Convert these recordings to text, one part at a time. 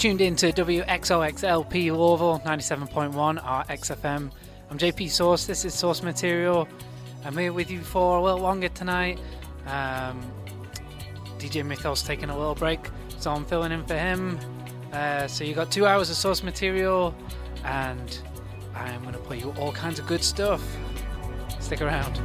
tuned in to WXOXLP Louisville 97.1 RXFM. I'm JP Source. This is Source Material. I'm here with you for a little longer tonight. Um, DJ Mithel's taking a little break, so I'm filling in for him. Uh, so you got two hours of Source Material, and I'm going to play you all kinds of good stuff. Stick around.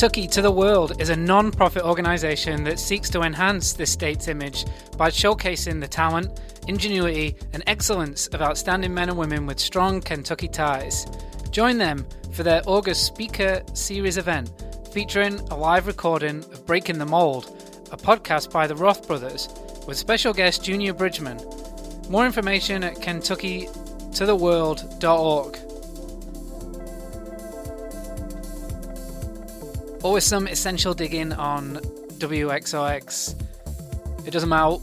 Kentucky to the World is a non profit organisation that seeks to enhance the state's image by showcasing the talent, ingenuity, and excellence of outstanding men and women with strong Kentucky ties. Join them for their August Speaker Series event featuring a live recording of Breaking the Mold, a podcast by the Roth brothers, with special guest Junior Bridgeman. More information at kentuckytotheworld.org. Some essential digging on WXOX. It doesn't matter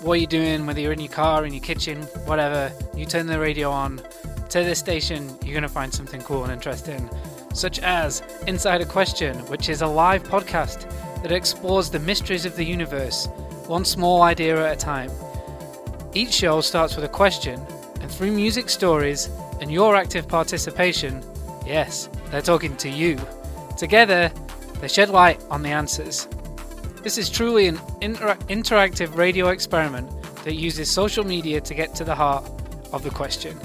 what you're doing, whether you're in your car, in your kitchen, whatever, you turn the radio on to this station, you're going to find something cool and interesting, such as Inside a Question, which is a live podcast that explores the mysteries of the universe, one small idea at a time. Each show starts with a question, and through music stories and your active participation, yes, they're talking to you. Together, they shed light on the answers. This is truly an inter- interactive radio experiment that uses social media to get to the heart of the question.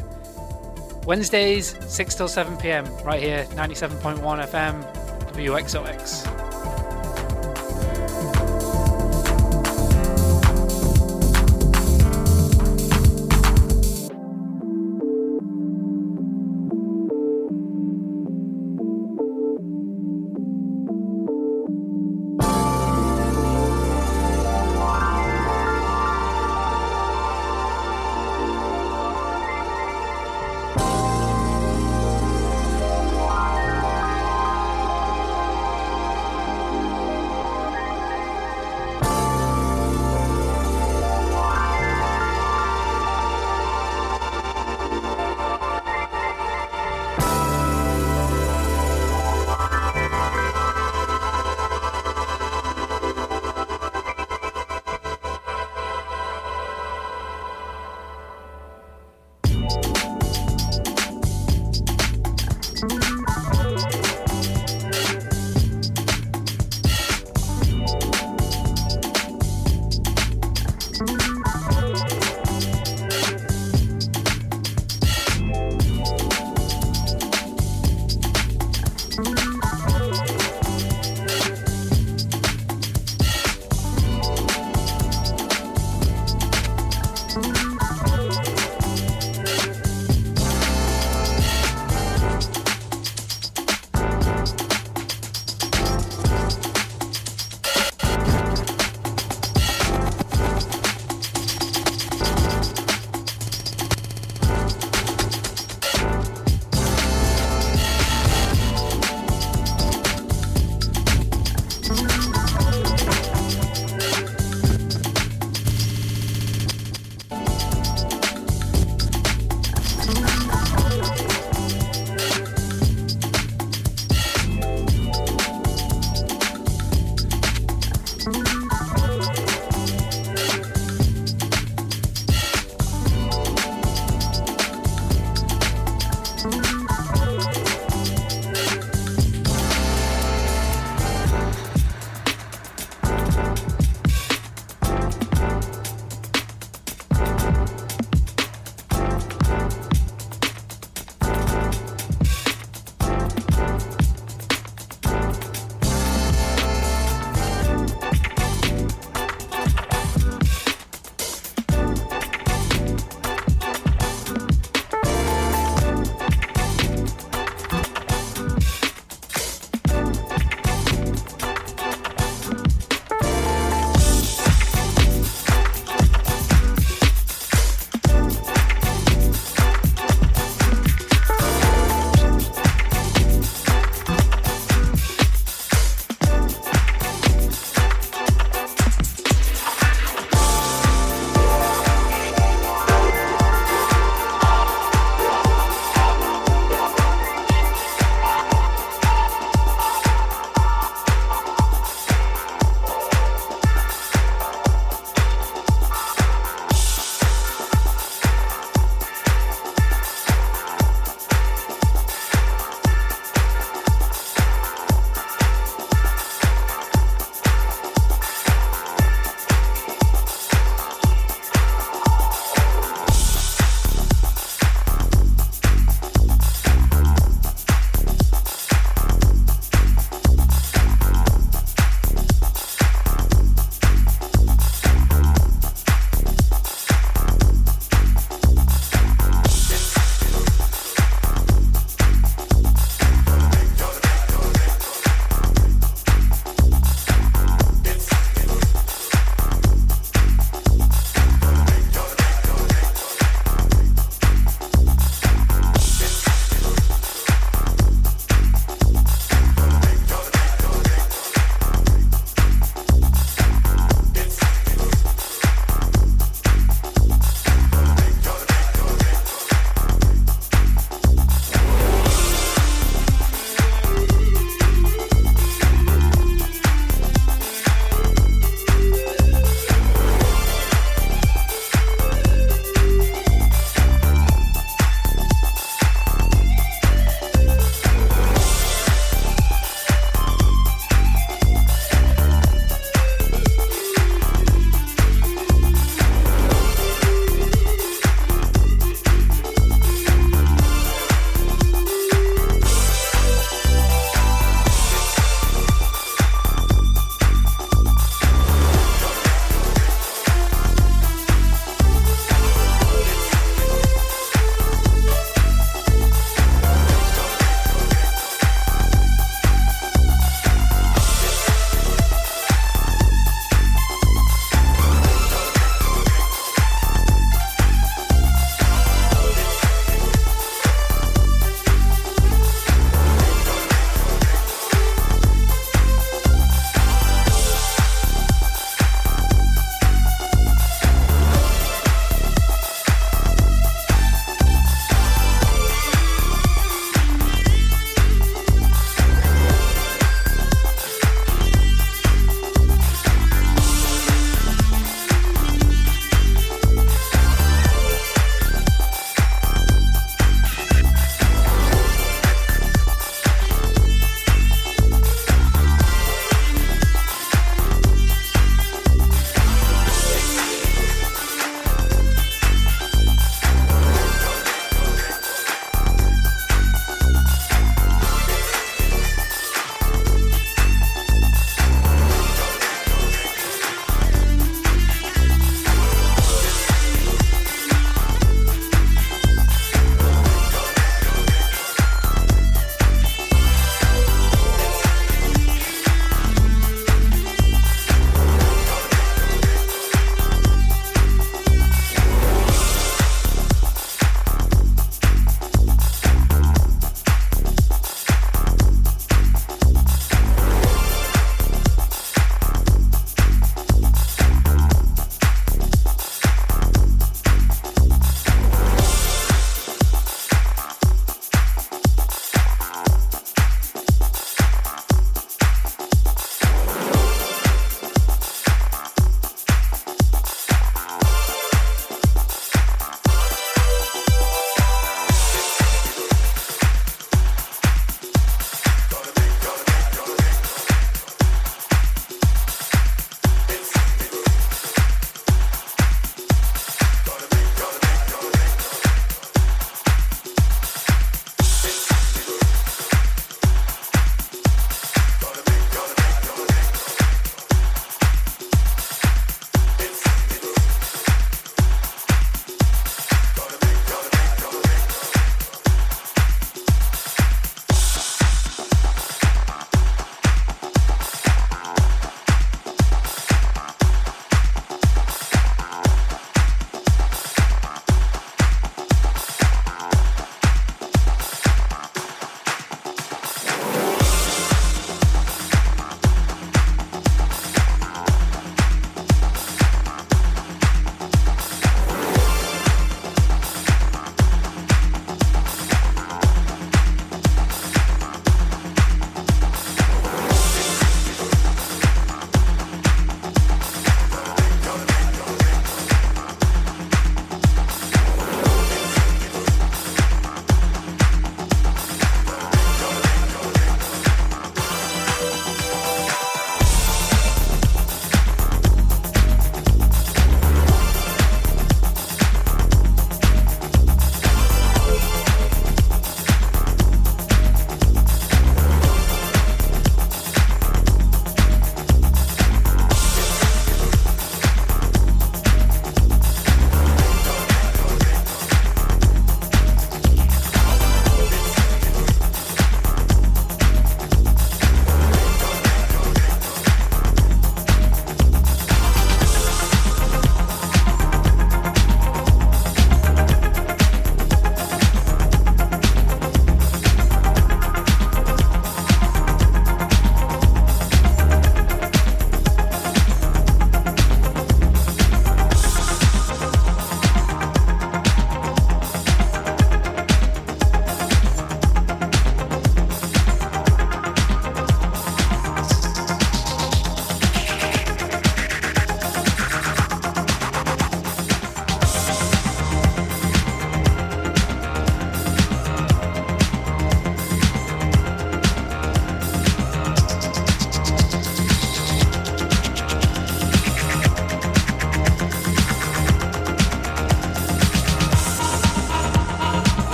Wednesdays, 6 till 7 pm, right here, 97.1 FM, WXOX.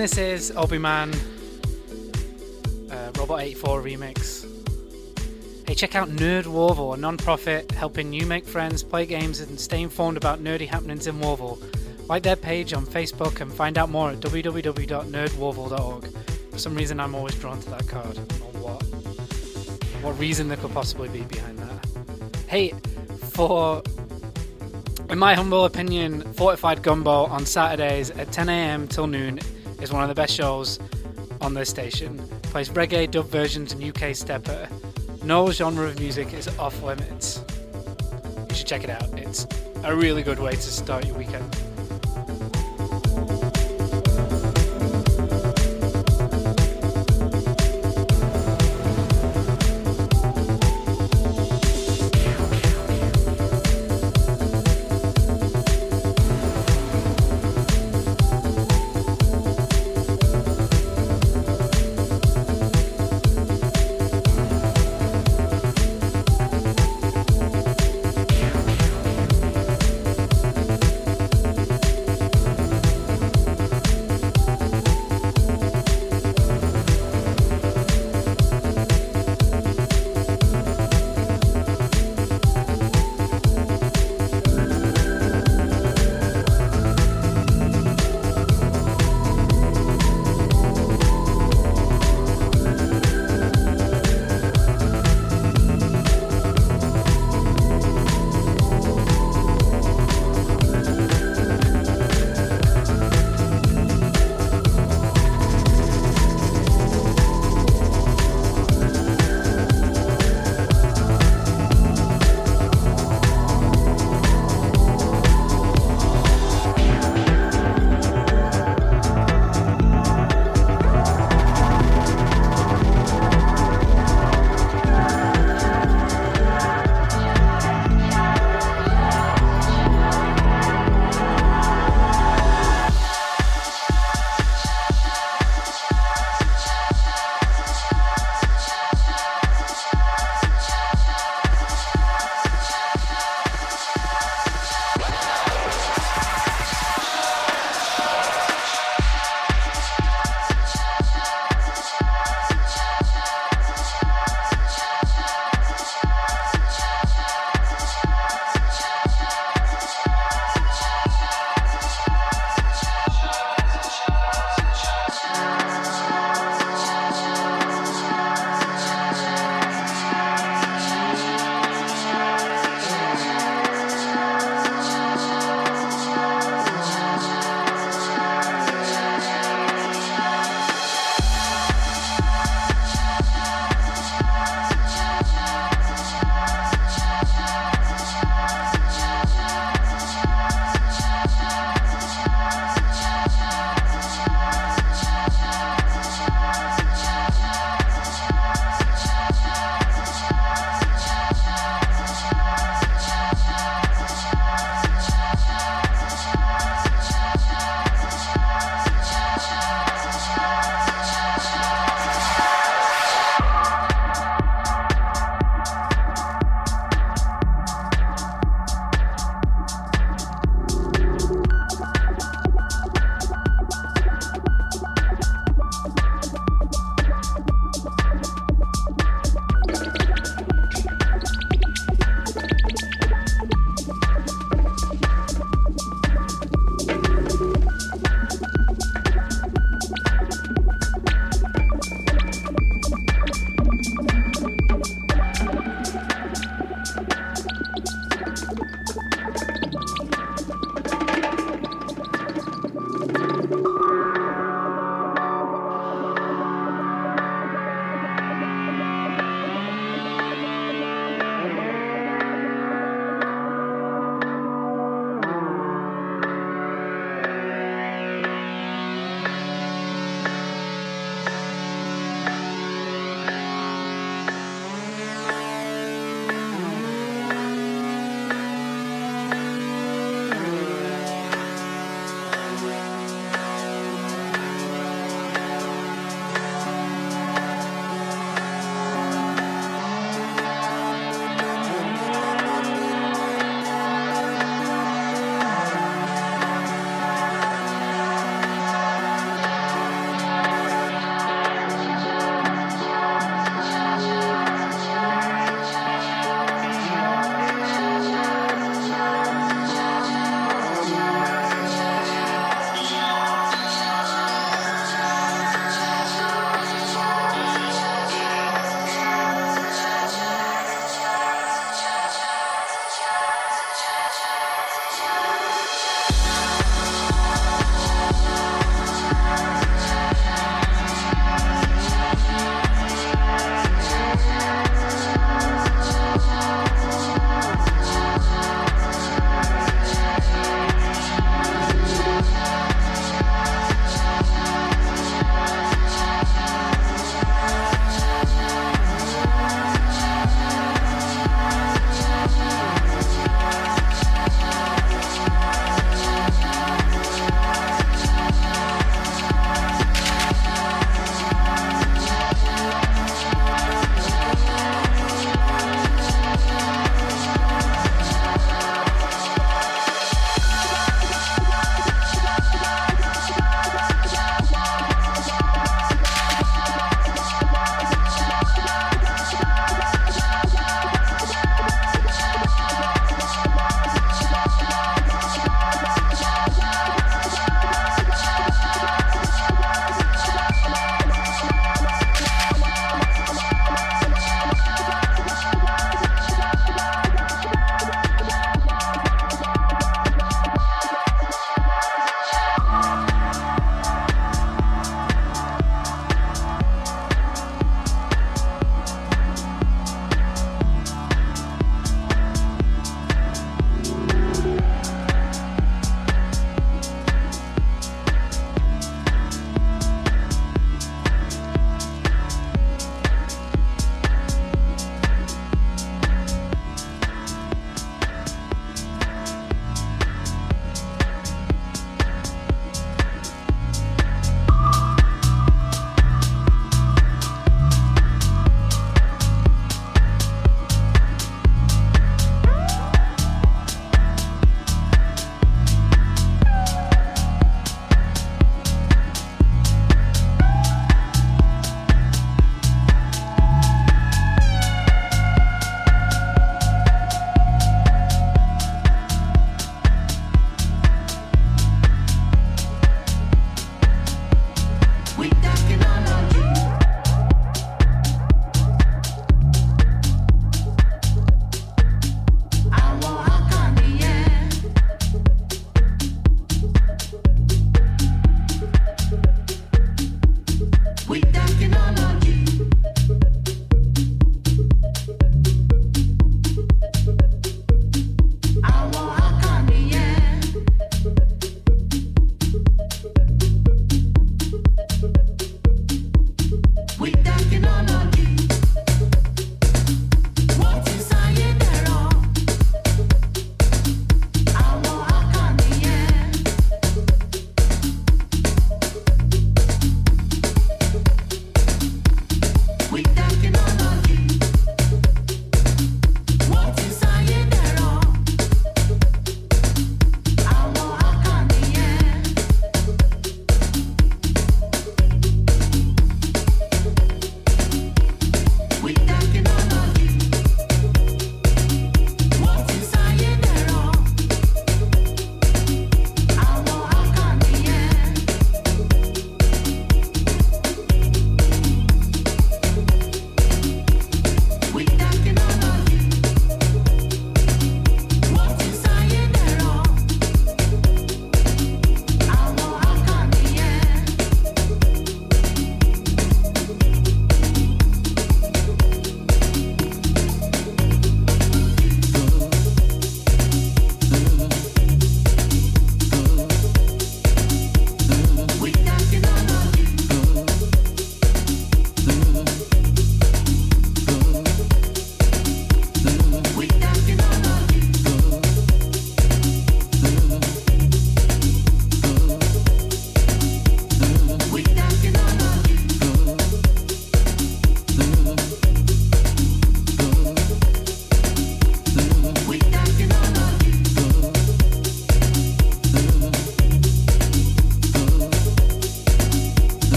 This is Obi-Man uh, Robot 84 remix. Hey, check out Nerd Warble, a non-profit helping you make friends, play games, and stay informed about nerdy happenings in Warble. Like their page on Facebook and find out more at www.nerdwarble.org. For some reason, I'm always drawn to that card. I don't know what. What reason there could possibly be behind that? Hey, for in my humble opinion, Fortified Gumbo on Saturdays at 10am till noon is one of the best shows on this station. Plays reggae, dub versions, and UK stepper. No genre of music is off limits. You should check it out. It's a really good way to start your weekend.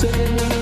say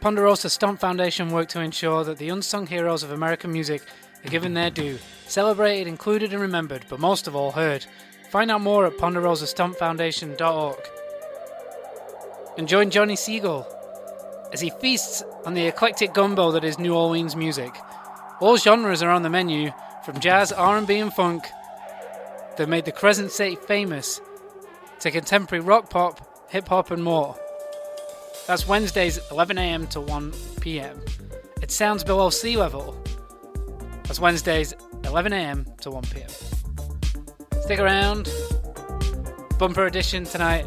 Ponderosa Stomp Foundation work to ensure that the unsung heroes of American music are given their due, celebrated, included, and remembered, but most of all heard. Find out more at ponderosastompfoundation.org. And join Johnny Siegel as he feasts on the eclectic gumbo that is New Orleans music. All genres are on the menu, from jazz, R&B, and funk that made the Crescent City famous to contemporary rock pop, hip hop, and more. That's Wednesdays 11am to 1pm. It sounds below sea level. That's Wednesdays 11am to 1pm. Stick around. Bumper edition tonight.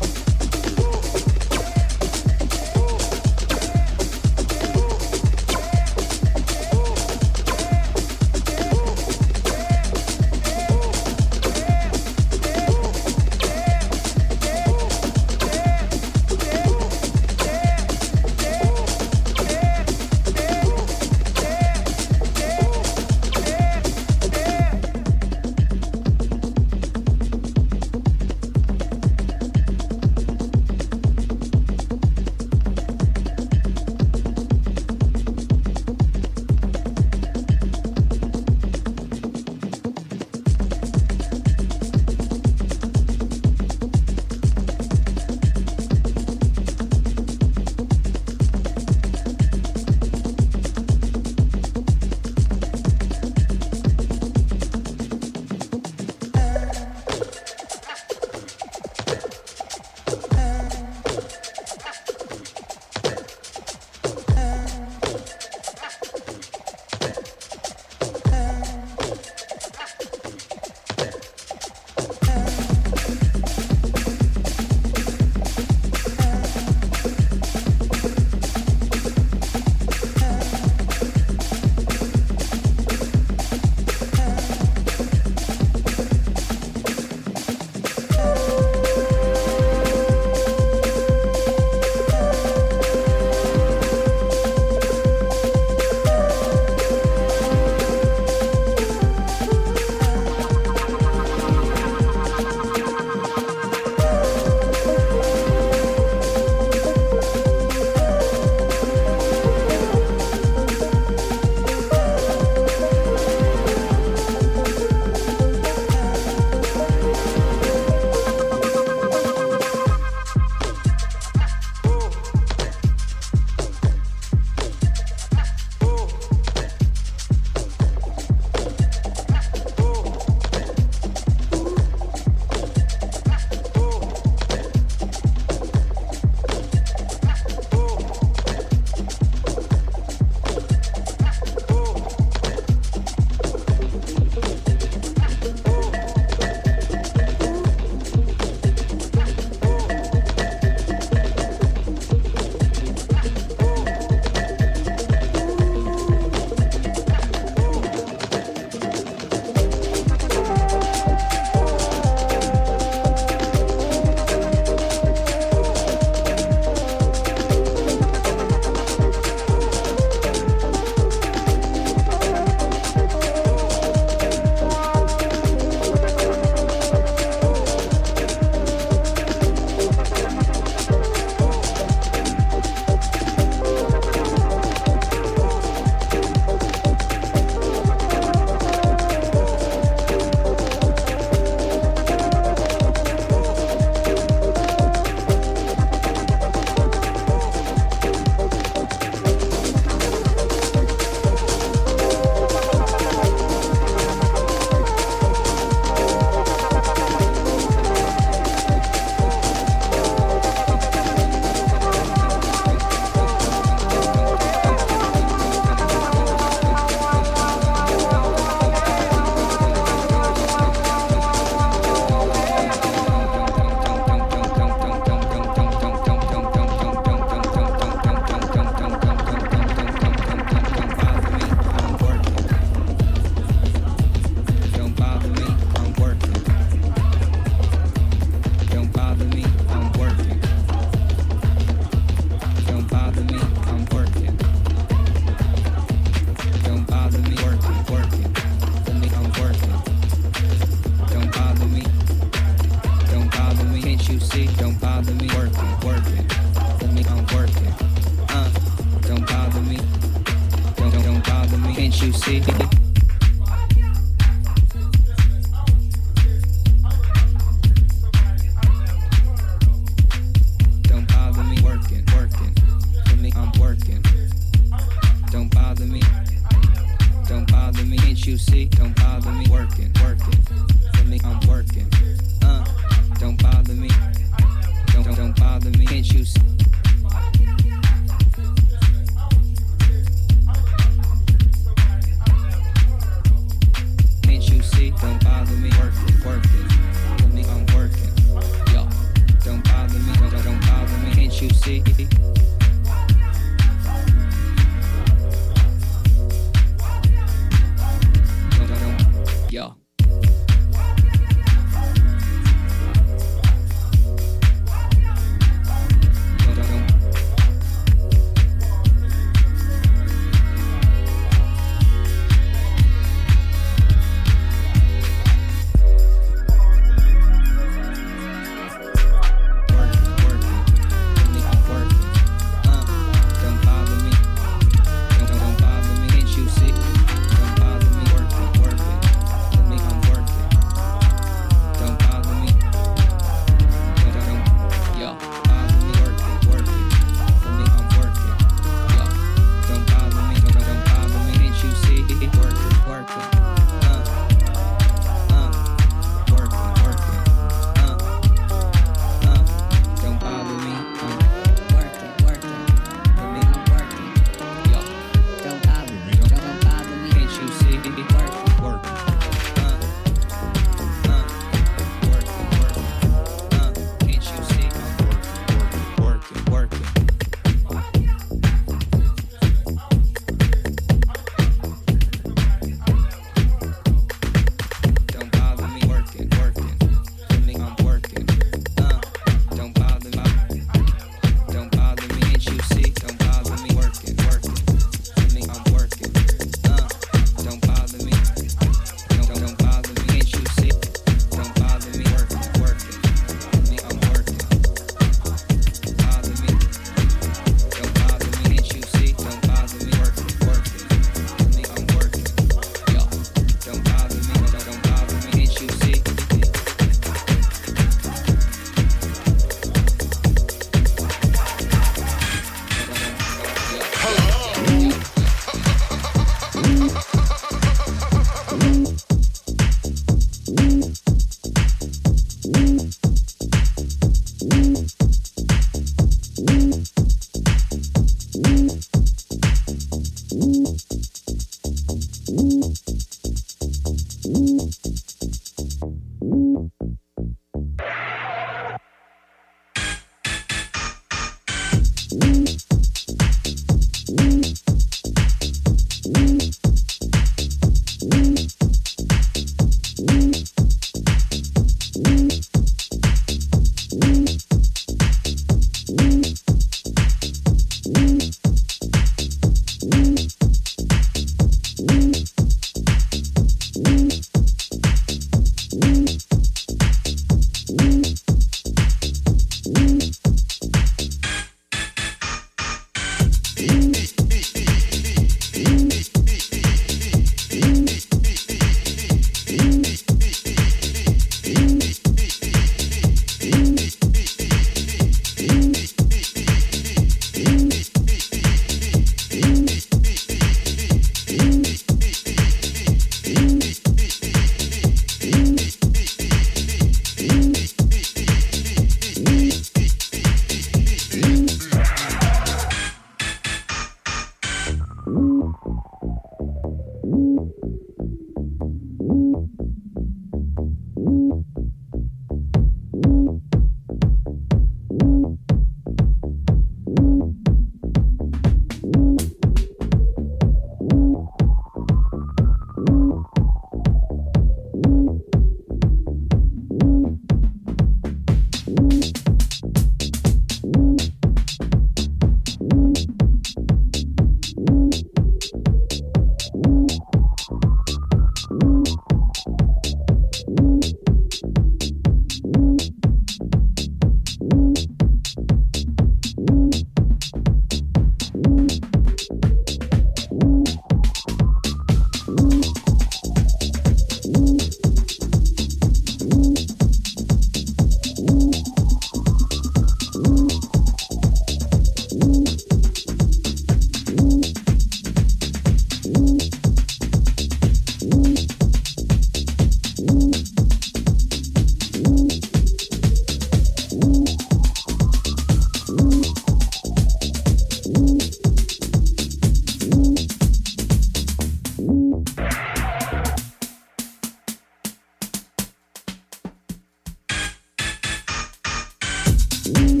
Bye.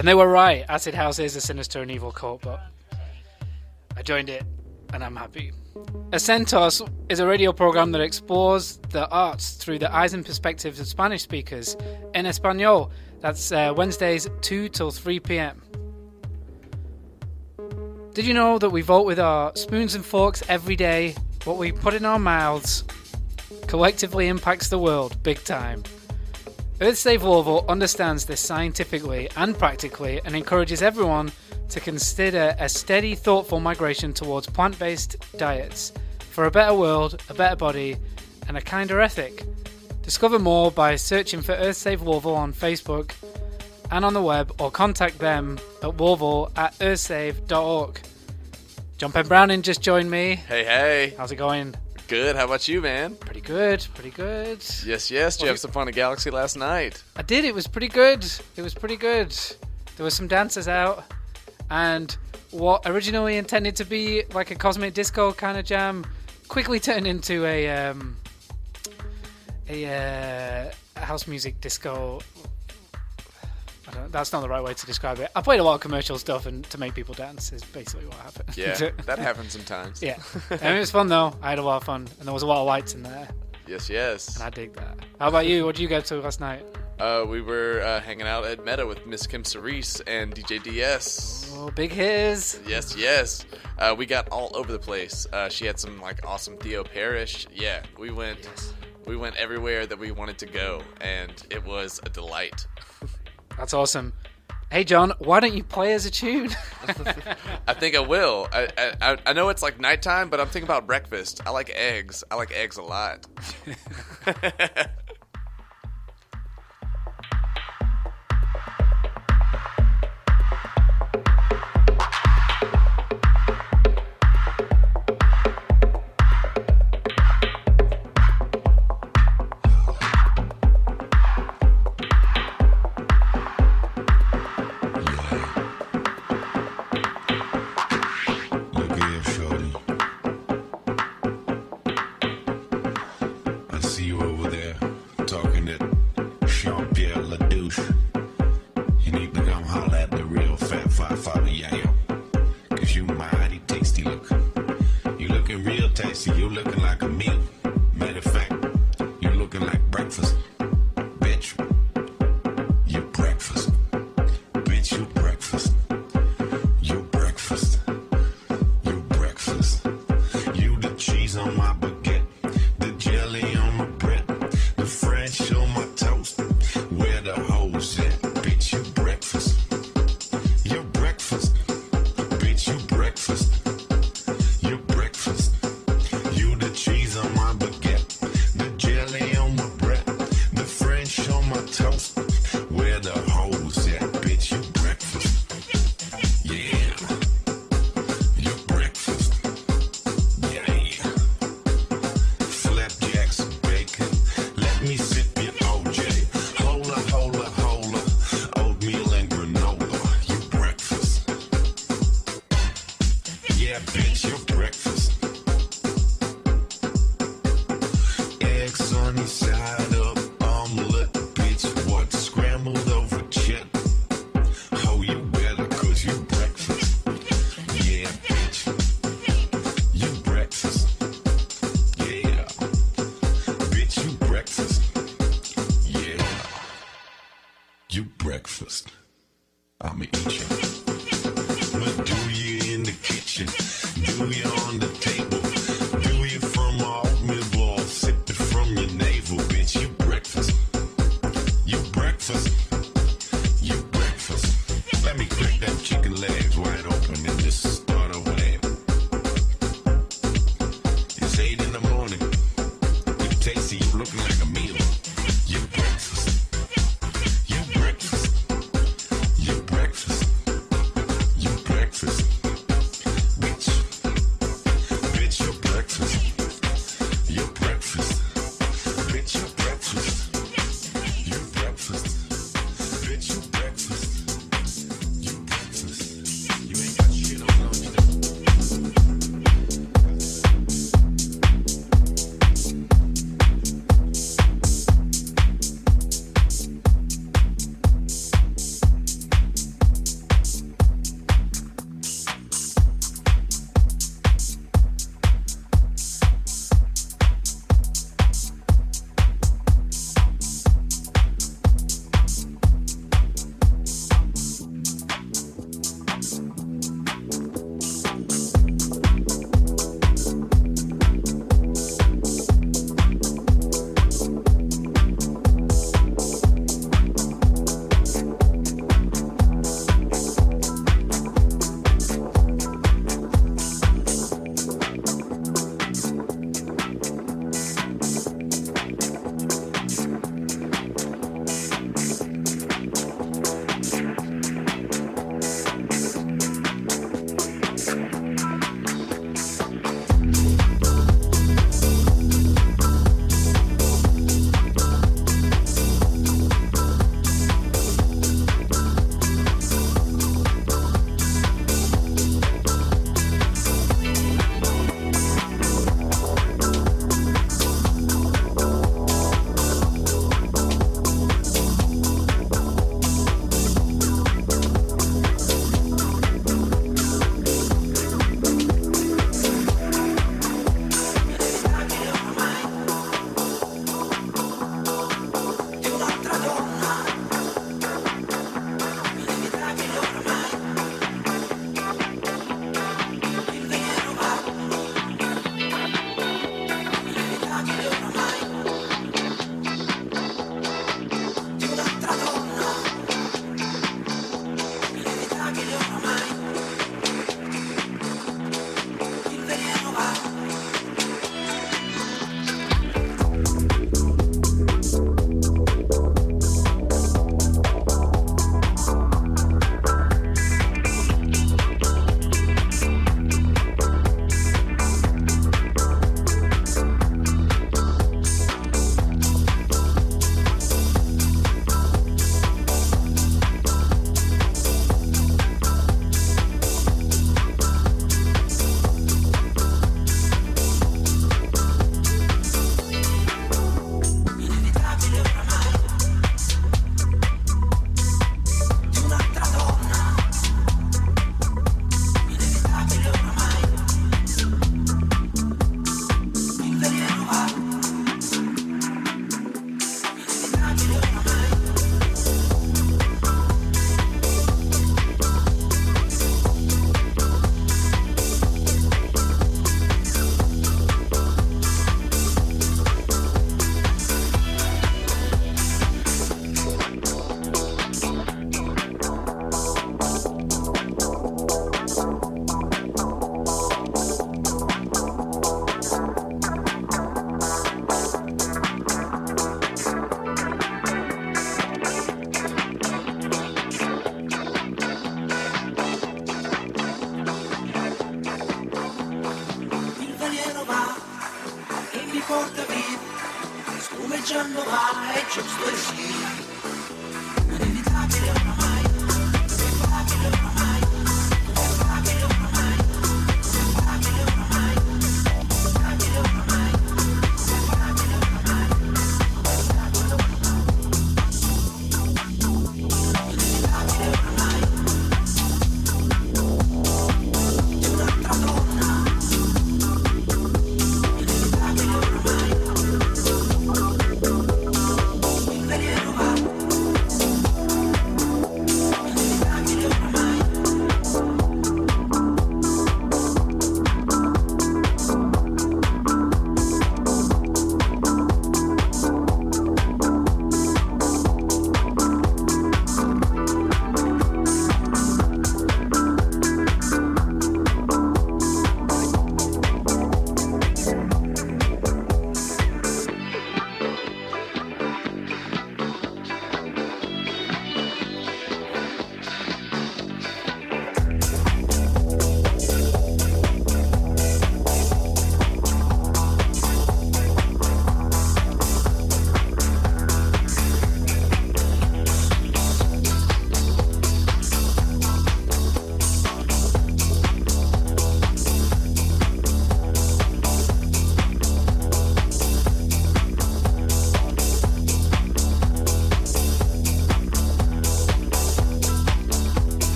And they were right. Acid House is a sinister and evil cult, but I joined it and I'm happy. Acentos is a radio program that explores the arts through the eyes and perspectives of Spanish speakers in Espanol. That's uh, Wednesdays 2 till 3 pm. Did you know that we vote with our spoons and forks every day? What we put in our mouths collectively impacts the world big time. Earthsave Louisville understands this scientifically and practically and encourages everyone to consider a steady, thoughtful migration towards plant based diets for a better world, a better body, and a kinder ethic. Discover more by searching for Earthsave Louisville on Facebook and on the web or contact them at Louisville at earthsave.org. John Penn Browning just joined me. Hey, hey. How's it going? Good. How about you, man? Pretty good, pretty good. Yes, yes. Did you have some fun at Galaxy last night? I did. It was pretty good. It was pretty good. There were some dancers out, and what originally intended to be like a cosmic disco kind of jam quickly turned into a um, a uh, house music disco. That's not the right way to describe it. I played a lot of commercial stuff and to make people dance is basically what happened. Yeah, that happens sometimes. yeah, and it was fun though. I had a lot of fun, and there was a lot of lights in there, Yes, yes. and I dig that. How about you? What did you go to last night? Uh, we were uh, hanging out at Meta with Miss Kim Cerise and DJ DS. Oh, big his. Yes, yes. Uh, we got all over the place. Uh, she had some like awesome Theo Parrish. Yeah, we went. We went everywhere that we wanted to go, and it was a delight. That's awesome. Hey John, why don't you play as a tune? I think I will. I, I I know it's like nighttime, but I'm thinking about breakfast. I like eggs. I like eggs a lot.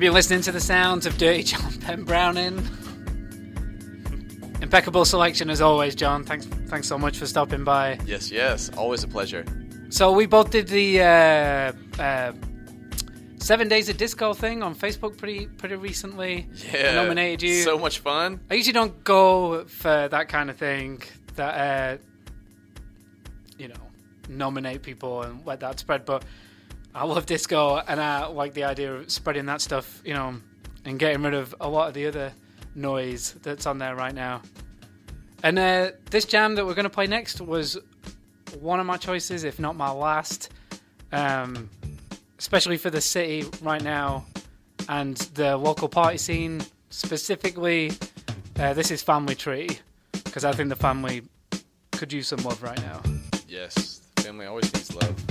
You've been listening to the sounds of Dirty John Penn Browning. Impeccable selection as always, John. Thanks, thanks so much for stopping by. Yes, yes. Always a pleasure. So we both did the uh, uh, Seven Days of Disco thing on Facebook pretty pretty recently. Yeah. I nominated you. So much fun. I usually don't go for that kind of thing. That uh, you know, nominate people and let that spread. But I love disco, and I like the idea of spreading that stuff. You know, and getting rid of a lot of the other noise that's on there right now. And uh, this jam that we're going to play next was one of my choices, if not my last. Um, especially for the city right now and the local party scene specifically. Uh, this is Family Tree because I think the family could use some love right now. Yes. Family always needs love.